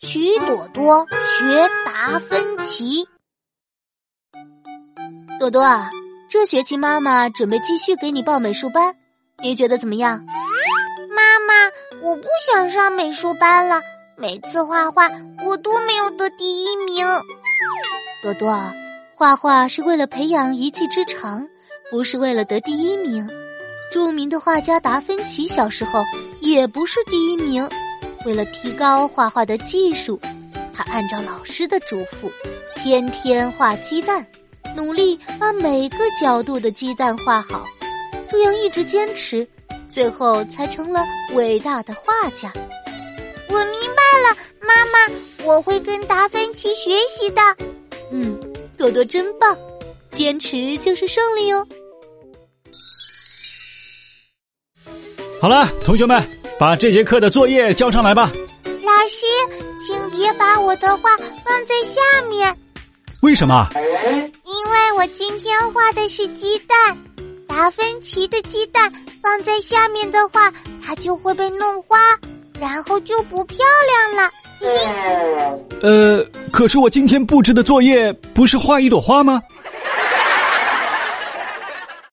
曲朵朵学达芬奇。朵朵啊，这学期妈妈准备继续给你报美术班，你觉得怎么样？妈妈，我不想上美术班了。每次画画，我都没有得第一名。朵朵，画画是为了培养一技之长，不是为了得第一名。著名的画家达芬奇小时候也不是第一名。为了提高画画的技术，他按照老师的嘱咐，天天画鸡蛋，努力把每个角度的鸡蛋画好，这样一直坚持，最后才成了伟大的画家。我明白了，妈妈，我会跟达芬奇学习的。嗯，多多真棒，坚持就是胜利哦。好了，同学们。把这节课的作业交上来吧。老师，请别把我的画放在下面。为什么？因为我今天画的是鸡蛋，达芬奇的鸡蛋放在下面的话，它就会被弄花，然后就不漂亮了。呃，可是我今天布置的作业不是画一朵花吗？